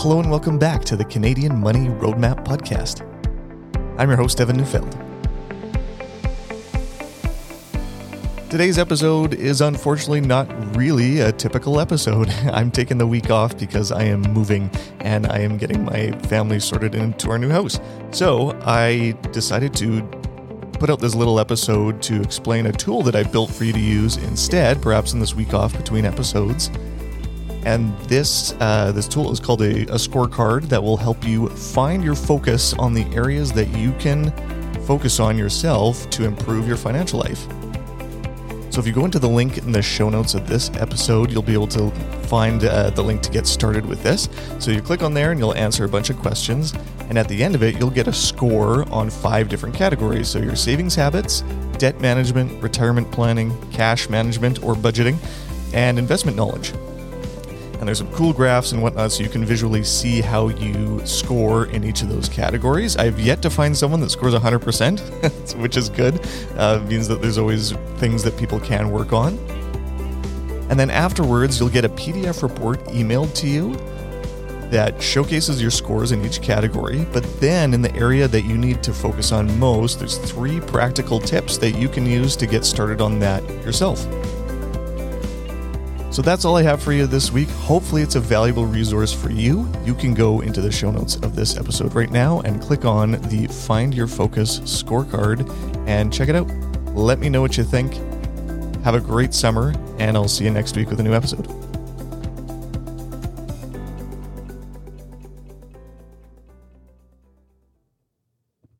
Hello and welcome back to the Canadian Money Roadmap Podcast. I'm your host, Evan Neufeld. Today's episode is unfortunately not really a typical episode. I'm taking the week off because I am moving and I am getting my family sorted into our new house. So I decided to put out this little episode to explain a tool that I built for you to use instead, perhaps in this week off between episodes. And this uh, this tool is called a, a scorecard that will help you find your focus on the areas that you can focus on yourself to improve your financial life. So if you go into the link in the show notes of this episode, you'll be able to find uh, the link to get started with this. So you click on there and you'll answer a bunch of questions. And at the end of it, you'll get a score on five different categories. So your savings habits, debt management, retirement planning, cash management or budgeting, and investment knowledge and there's some cool graphs and whatnot so you can visually see how you score in each of those categories. I've yet to find someone that scores 100%, which is good. Uh, means that there's always things that people can work on. And then afterwards, you'll get a PDF report emailed to you that showcases your scores in each category. But then, in the area that you need to focus on most, there's three practical tips that you can use to get started on that yourself. So that's all I have for you this week. Hopefully, it's a valuable resource for you. You can go into the show notes of this episode right now and click on the Find Your Focus scorecard and check it out. Let me know what you think. Have a great summer, and I'll see you next week with a new episode.